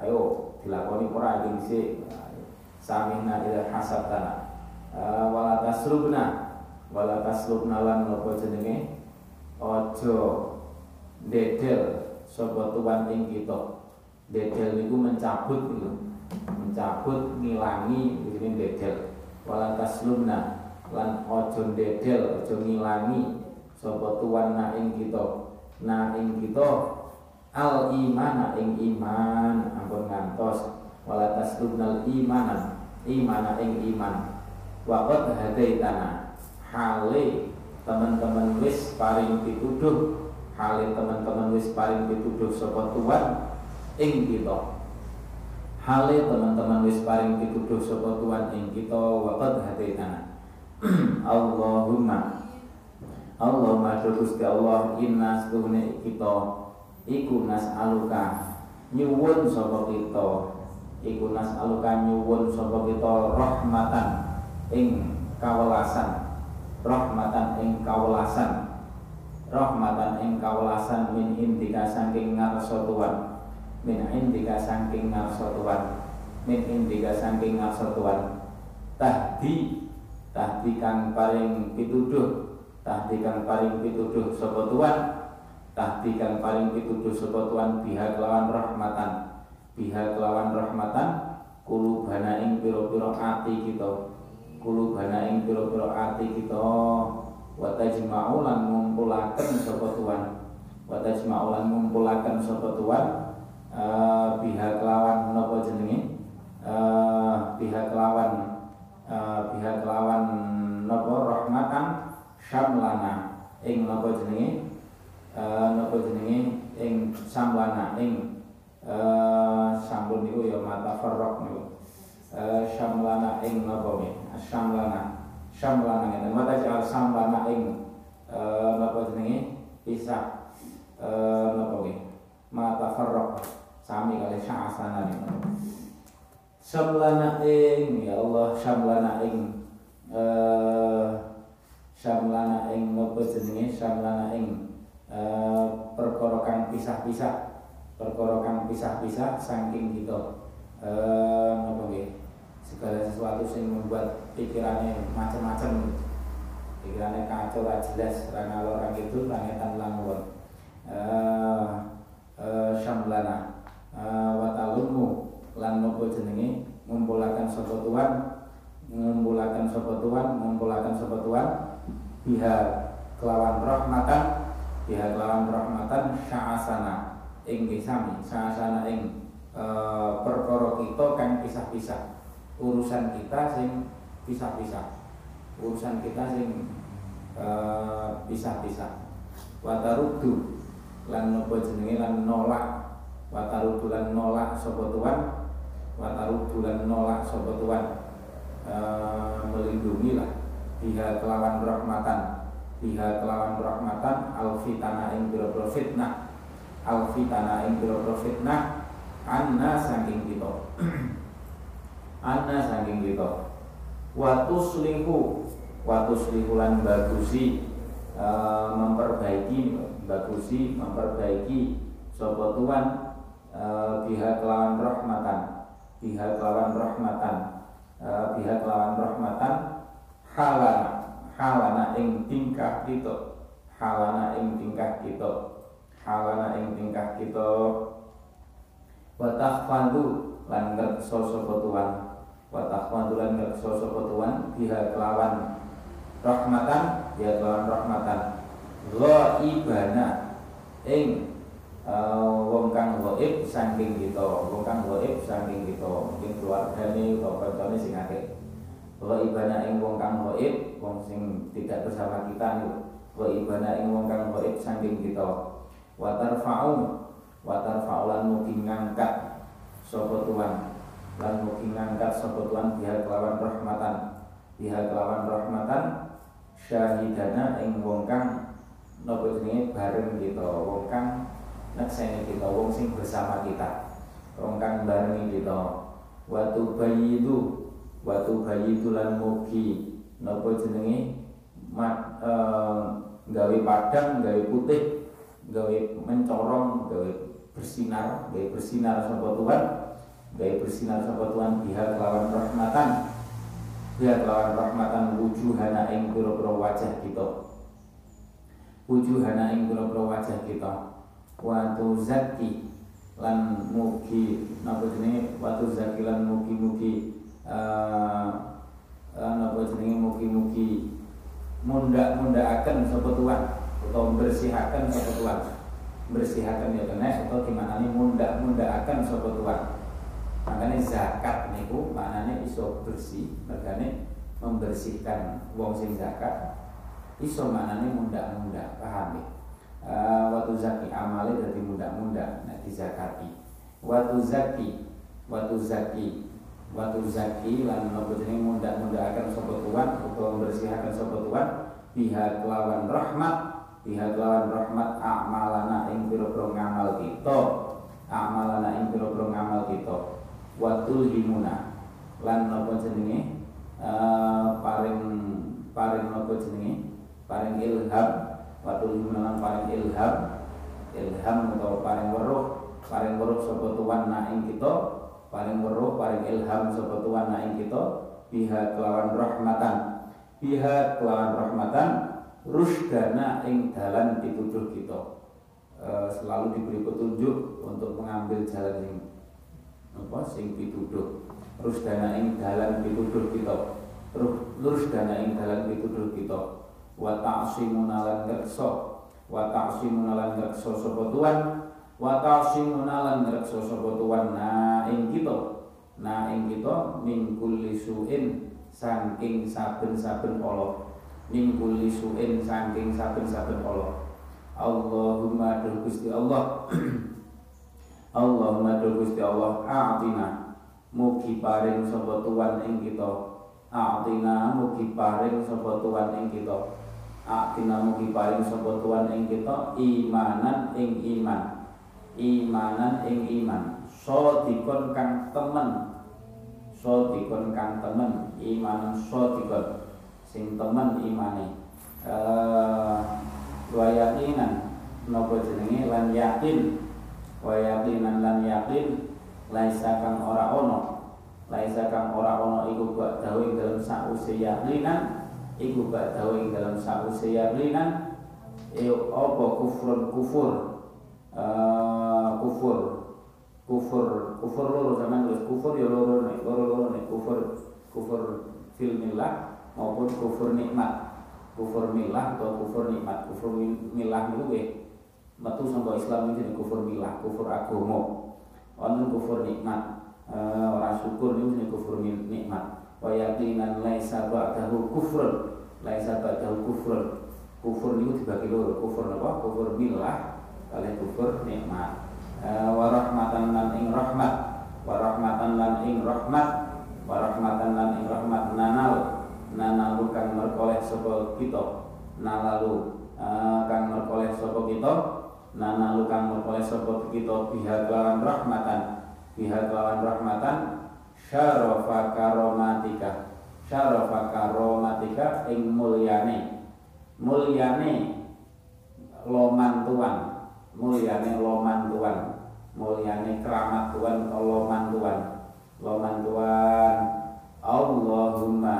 ayo dilakoni ora iki dhisik. Samina ila hasabtana. Uh, wala tasrubna wala tasrubna lan napa jenenge? Aja dedel sapa tuan ing kita. Dedel niku mencabut niku mencabut ngilangi jenenge dedel wala taslumna lan aja dedel aja ngilangi sapa tuan na ing kita. Na ing kita al imana ing iman. Ampun ngantos. Wala tasdubnal imanan imana ing iman. Wa qad hadaitana hale teman-teman wis paring pituduh. Hale teman-teman wis paring pituduh sapa tuan ing kita. Hale teman-teman wis paring pituduh sapa tuan ing kita? Wa qad hadaitana Allahumma. Allahumma Gusti Allah inna setuhne kita. Iku aluka nyuwun sapa kita. Iku aluka nyuwun sapa kita rahmatan. Ing kawelasan rahmatan ing kawelasan rahmatan ing kawelasan min indika saking ngarsa tuan min indika saking ngarsa tuan min indika saking ngarsa tuan tahdi tahdi kang paring pituduh. Tahdi kang paring pituduh sapa tuan tahti kang paling pituduh sapa Tuhan? Biha kelawan rahmatan. Biha kelawan rahmatan kulubana ing pira-pira ati kita kulubana ing pira-pira ati kita. Wa tajma'u lan ngumpulaken sapa Tuhan wa tajma'u lan ngumpulaken sapa Tuhan uh, biha kelawan napa jenenge? Uh, biha kelawan uh, biha kelawan napa? Rahmatan syamlana. Ing napa jenenge? Uh, napa jenenge? Ing samlana ing uh, sambun niku ya mata niku. Uh, samlana ing napa mi samlana samlana ngene. Mata jar samlana ing napa jenenge? Pisah uh, napa mi mata farrok sami kali sya'asana niku samlana ing ya Allah samlana ing uh, samlana ing napa jenenge? Samlana ing Eh, perkorokan pisah-pisah. Perkorokan pisah-pisah saking kita eh apa segala sesuatu yang membuat pikirannya macam-macam pikirannya kacau gak jelas rana orang itu langitan langon eh eh syamlana eh watalunmu lan nopo jenenge? Ngumpulakan sapa tuan? Ngumpulakan sapa tuan? Ngumpulakan sapa tuan? Kelawan rahmatan. Biha kelawan rahmatan sya'asana. Ing sami. Sya'asana ing e, perkara kita kan pisah-pisah urusan kita sing pisah-pisah. Urusan kita sing e, pisah-pisah. Watarudu lan nopo jenenge lan nolak. Watarudu lan nolak sapa tuan? Watarudu lan nolak sapa tuan? E, melindungi lah biha kelawan rahmatan. Biha kelawan rahmatan alfitana ing biro fitnah. Alfitana ing biro fitnah anna saking kita anna saking kita. Watuslihu watuslihu lan bagusi uh, memperbaiki bagusi memperbaiki sapa tuan uh, biha kelawan rahmatan biha kelawan rahmatan uh, biha kelawan rahmatan halana halana ing tingkah kita halana ing tingkah kita halana ing tingkah kita. Wa tahfadu lan sapa tuan wa tahfadu lan ngerso sapa tuan biha kelawan rahmatan ya kelawan rahmatan. Ghaibana ing uh, wong kang ghaib saking kita wong kang ghaib saking kita. Mungkin keluargane utawa kancane sing akeh. Ghaibana ing wong kang ghaib wong sing tidak bersama kita niku ghaibana ing wong kang ghaib saking kita. Wa tarfa'u wa tarfa'u lan mugi ngangkat sapa tuan lan mugi ngangkat sapa tuan biha kelawan rahmatan. Biha kelawan rahmatan syahidana ing wong kang napa jenenge bareng kita. Wong kang nekseni kita wong sing bersama kita. Wong kang bareng kita. Watu bayidu watu bayidu lan mugi napa jenenge mat eh, gawe padang gawe putih gawe mencorong gawe bersinar gawe bersinar sapa Tuhan gawe bersinar sapa Tuhan kelawan rahmatan. Biha kelawan rahmatan wujuhana ing pira-pira wajah kita. Wujuhana ing pira-pira wajah kita. Wa tuzakki lan mugi napa jenenge? Wa tuzakki lan mugi-mugi uh, uh, napa jenenge? Mugi-mugi munda-mundakaken sapa Tuhan atau membersihaken sapa Tuhan. Bersihaken ya kena atau gimana nih munda-mundakaken sapa Tuhan makanya zakat niku maknanya iso bersih makanya membersihkan wong sing zakat iso maknanya munda-munda paham ya? Uh, waktu zaki amale dari munda-munda nek dizakati. Waktu zaki waktu zaki waktu zaki lan nopo jenenge munda-munda akan sapa Tuhan utawa membersihkan sapa Tuhan pihak lawan rahmat pihak lawan rahmat amalana ing pira-pira ngamal kita. Amalana ing pira-pira ngamal kita watul himuna lan nopo jenenge? Uh, paring paring nopo jenenge? Paring ilham. Watul himuna lan paring ilham. Ilham utawa paring weruh. Paring weruh sapa tuan na ing kita? Paring weruh paring ilham sapa tuan na ing kita? Biha kelawan rahmatan. Biha kelawan rahmatan. Rusdana ing dalan dituduh kita. E, selalu diberi petunjuk untuk mengambil jalan yang apa? Sing dituduh. Rusdana ing dalan dituduh kita. Rusdana ing dalan dituduh kita. Wa ta'simuna lan ngrekso wa ta'simuna lan ngrekso sapa tuan? Wa ta'simuna lan ngrekso sapa tuan? Na ing kita. Na ing kita min kulli suin saking saben-saben Allah. Min kulli suin saking saben-saben Allah. Allahumma duh Gusti Allah Allahumma duh Gusti Allah a'tina mugi paring sapa tuan ing kita. A'tina mugi paring sapa tuan ing kita. A'tina mugi paring sapa tuan ing kita imanan ing iman. Imanan ing iman. Sodikon kang temen. Sodikon kang temen imanan sodikon. Sing temen imane. Eh wa yaqinan napa jenenge? Lan yakin wa yaqinan lan yakin laisa kang ora ono. Laisa kang ora ono iku gak dawe dalam sause yaqinan iku gak dawe dalam sause yaqinan e apa kufrun kufur? Uh, kufur. Kufur kufur loro sama nulis kufur ya loro nih loro loro nih kufur kufur fil milah maupun kufur nikmat. Kufur milah atau kufur nikmat. Kufur milah ya metu sampai Islam ini kufur milah kufur agomo. Wonten kufur nikmat. Uh, orang syukur ini jenis kufur nikmat. Wa yaqinan laisa ba'dahu kufrun. Laisa ba'dahu kufrun. Kufur itu dibagi loro kufur apa kufur milah kali kufur nikmat. Uh, wa rahmatan lan ing rahmat. Wa rahmatan lan ing rahmat. Wa rahmatan lan ing rahmat nanal. Nanalu kang merkoleh sapa kita? Nalalu. Uh, kang merkoleh sapa kita nanalu kang merkoleh sapa kita biha kelawan rahmatan. Biha kelawan rahmatan syarafa karomatika syarafa karomatika ing mulyane. Mulyane loman tuan. Mulyane loman tuan. Mulyane keramat Tuhan loman Tuhan loman Tuhan Allahumma.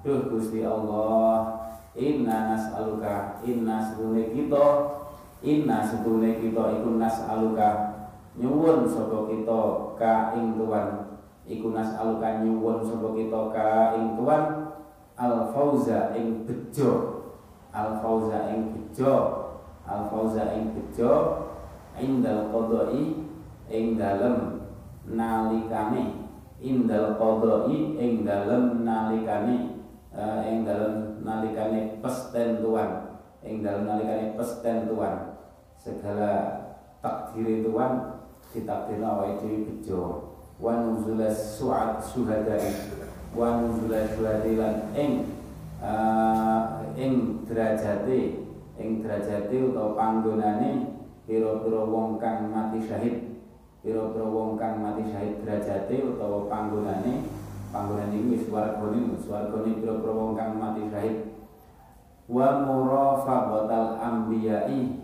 Duh Gusti Allah. Inna nas'aluka. Inna kita inna sedune kita iku nas'aluka. Nyuwun sapa kita ka ing Tuhan. Iku nas'aluka nyuwun sapa kita ka ing Tuhan. Al fauza ing bejo. Al fauza ing bejo. Al fauza ing bejo. Indal qadai ing dalem nalikane. Indal qadai ing dalem nalikane. Uh, ing dalem nalikane pesten Tuhan. Ing dalem nalikane pesten Tuhan segala takdir Tuhan ditakdirna awake dhewe bejo. Wa nuzulas su'at suhadai. Wa nuzulas suhadilan ing uh, ing derajate ing derajate utawa panggonane pira-pira wong kang mati syahid. Pira-pira wong kang mati syahid derajate utawa panggonane panggonane iki wis swargane swargane pira-pira wong kang mati syahid. Wa murafaqatal anbiya'i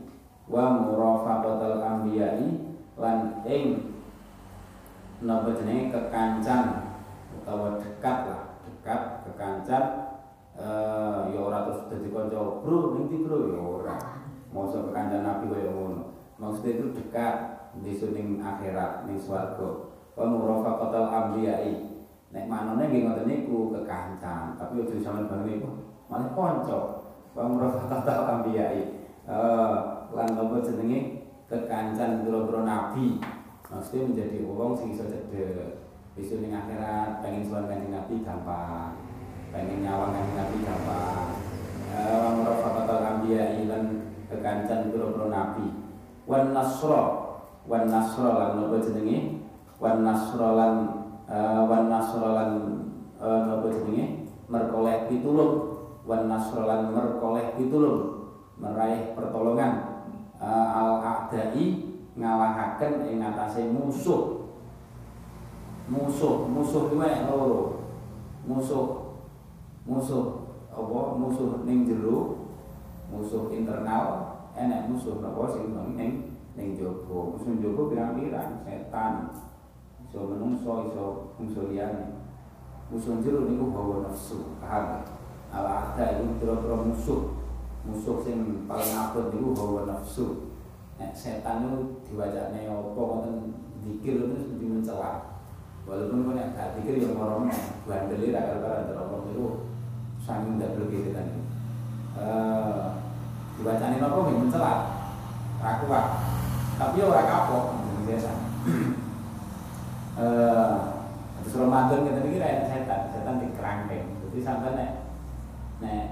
wa murafaqatal anbiya'i lan ing napa jenenge kekancan utawa dekat lah dekat kekancan eh ya ora terus dadi kanca bro ning bro? Ya ora. Masa kekancan nabi kaya ngono. Maksudnya itu dekat di suning akhirat ning swarga. Wa murafaqatal anbiya'i. Nek manone nggih ngoten niku kekancan. Tapi ojo sampean bareng niku malah kanca. Wa murafaqatal anbiya'i. Eh lan apa jenenge? Kekancan boro-boro nabi. Maksudnya menjadi wong sing iso cedek isu ning akhirat pengen suwan kanjeng nabi gampang. Pengen nyawang kanjeng nabi gampang. Eh wa murafaqatal anbiya'i lan kekancan boro-boro nabi. Wan nasra. Wan nasra lan napa jenenge? Wan nasra lan uh, wan nasra lan uh, napa jenenge? Merkoleh pitulung. Wan nasra lan merkoleh pitulung. Meraih pertolongan al a'dai ngalahaken ing atase musuh. Musuh musuh kuwi loro. Musuh musuh apa? Musuh ning jero musuh internal enak musuh napa sing ning ning jaba. Musuh jaba pirang-pirang? Setan. Iso menungso iso musuh liyane. Musuh jero niku hawa nafsu paham? Ala ada itu pira-pira musuh musuh sing paling abot niku hawa nafsu. Nek setan itu diwajane apa wonten dikir itu mesti mencela. Walaupun kok nek gak dikir ya morono bandel ra karo-karo ndelok niku. Saking ndabel gitu kan. Eh dibacane napa nggih mencela. Ra kuat. Tapi ora kapok biasa eh terus Ramadan kita mikir ada setan setan di kerangkeng jadi sampai nek nek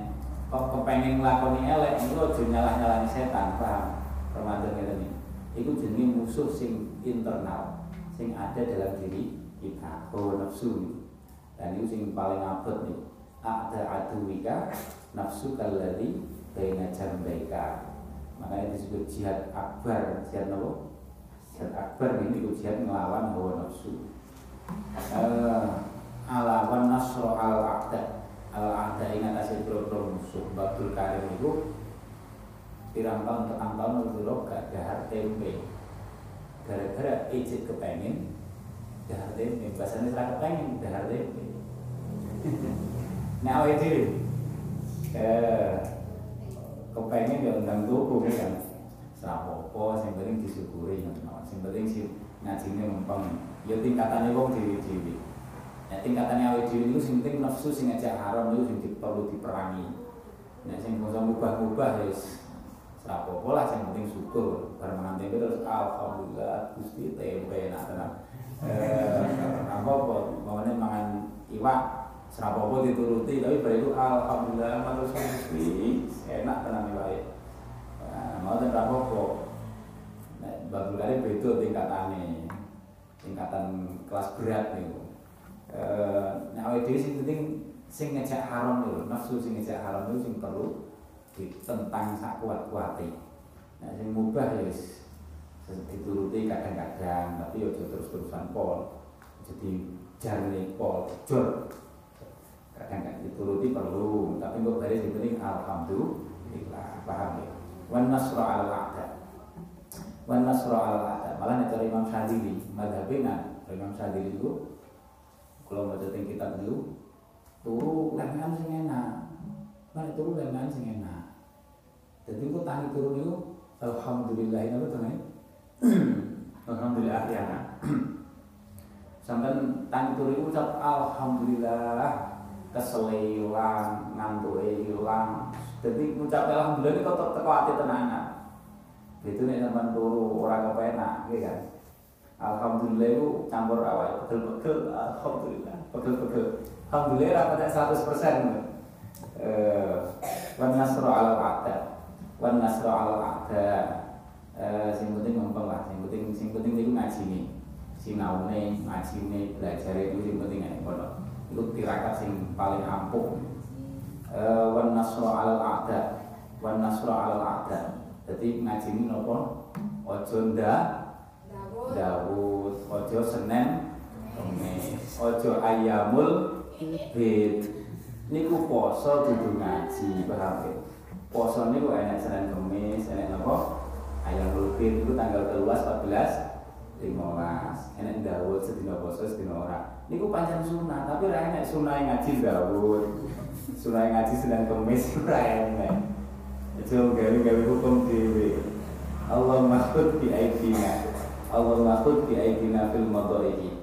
kok kepengen nglakoni elek itu aja nyalah-nyalani setan paham? Ramadan kita nih itu jenis musuh sing internal sing ada dalam diri kita. Hawa nafsu dan itu sing paling abot nih ada aduwika nafsu kalari baina jambaika. Makanya disebut jihad akbar. Jihad apa? jihad akbar ini itu jihad melawan hawa nafsu. Alawan nasro al aqda ingat asil pro musuh batul karim itu tahun petang tahun dulu gak dahar tempe. Gara-gara ijit kepengen dahar tempe. Bahasanya serah kepengen dahar tempe. Nah awet diri kepengen ya undang tuku kan? Serapopo sing penting disyukuri sing penting si ngajine mempeng ya tingkatannya wong dewi-dewi ya tingkatannya awet dhewe itu sing nafsu sing ngajak haram itu sing perlu diperangi. Nah sing bisa mubah-mubah ya serapopo lah sing penting syukur. Bareng tempe terus alhamdulillah Gusti tempe nak tenan eh apa apa maunya mangan iwak serapopo dituruti tapi pada itu alhamdulillah matur Gusti enak tenan iwake nah mau ten rapopo bagus kali beda tingkatane tingkatan kelas berat nih eh nek awake dhewe sing penting sing ngejak haram lho nafsu sing ngejak haram itu sing perlu ditentang sak kuat-kuate. Nah sing mubah ya dituruti kadang-kadang tapi ya terus-terusan pol. Jadi jarne pol jor. Kadang-kadang dituruti perlu tapi kok dari yang penting alhamdulillah paham ya? Wan nasra al a'da. Wan nasra al a'da. Malah nek Imam Syadili madhabe nah Imam Syadili itu kalau mau teng kitab dulu turu lengan sing enak. Mana turu lengan sing enak. Jadi aku tani turu itu alhamdulillah ini apa tuh alhamdulillah ya sampai tani turu itu ucap alhamdulillah kesele ilang ngantuk ilang. Jadi ngucap alhamdulillah ini kok teko ati tenanan itu nih sampean turu ora kepenak gitu kan alhamdulillah itu campur awal. Pegel-pegel alhamdulillah. Pegel-pegel. Alhamdulillah rapatnya 100% eh wan nasru ala ada. Wan nasru ala ada. Eh sing penting ngomong lah. Sing penting sing penting itu ngaji nih sinaune ngaji nih belajar itu sing penting pondok itu tirakat sing paling ampuh. Uh, wan nasru alal a'da. Wan nasru alal a'da. Jadi ngaji ini nopo ojo nda Dawud. Ojo Senin Kemis. Ojo ayamul bid. Niku poso kudu ngaji paham ya poso niku enak Senin Kemis enak nopo ayamul bid itu tanggal 12 14 15 enak Dawud sedina poso sedina ora. Niku pancen sunah tapi ora enak sunah ngaji Dawud. Sunah ngaji Senin Kemis ora enak itu gawe-gawe hukum dhewe. Allah makhud bi aidina Allah makhud bi aidina fil madaiki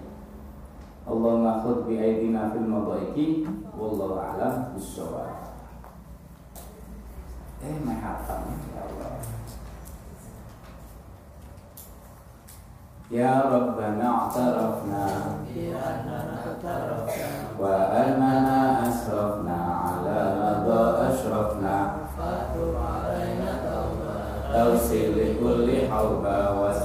Allah makhud bi aidina fil madaiki wallahu a'lam bissawab eh mahatam ya Allah. Ya Rabbana a'tarafna Wa annana asrafna Ala madha ashrafna Tawsil li kulli hawba Wastur lana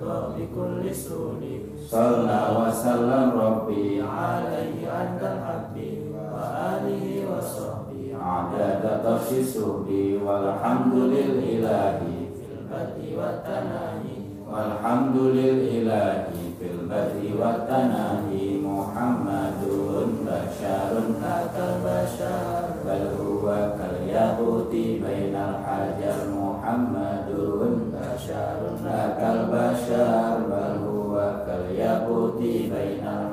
minna Bil mustafa rasuli Bi kulli suli Salla wa Rabbi Alaihi antal habbi Wa alihi wa sahbi Adada tafsi suhbi Walhamdulillahi Fil badi wa tanahi. Walhamdulillahi Fil badi wa tanahi Muhammadun Basharun Akal bashar Bal huwa kal yahuti Bainal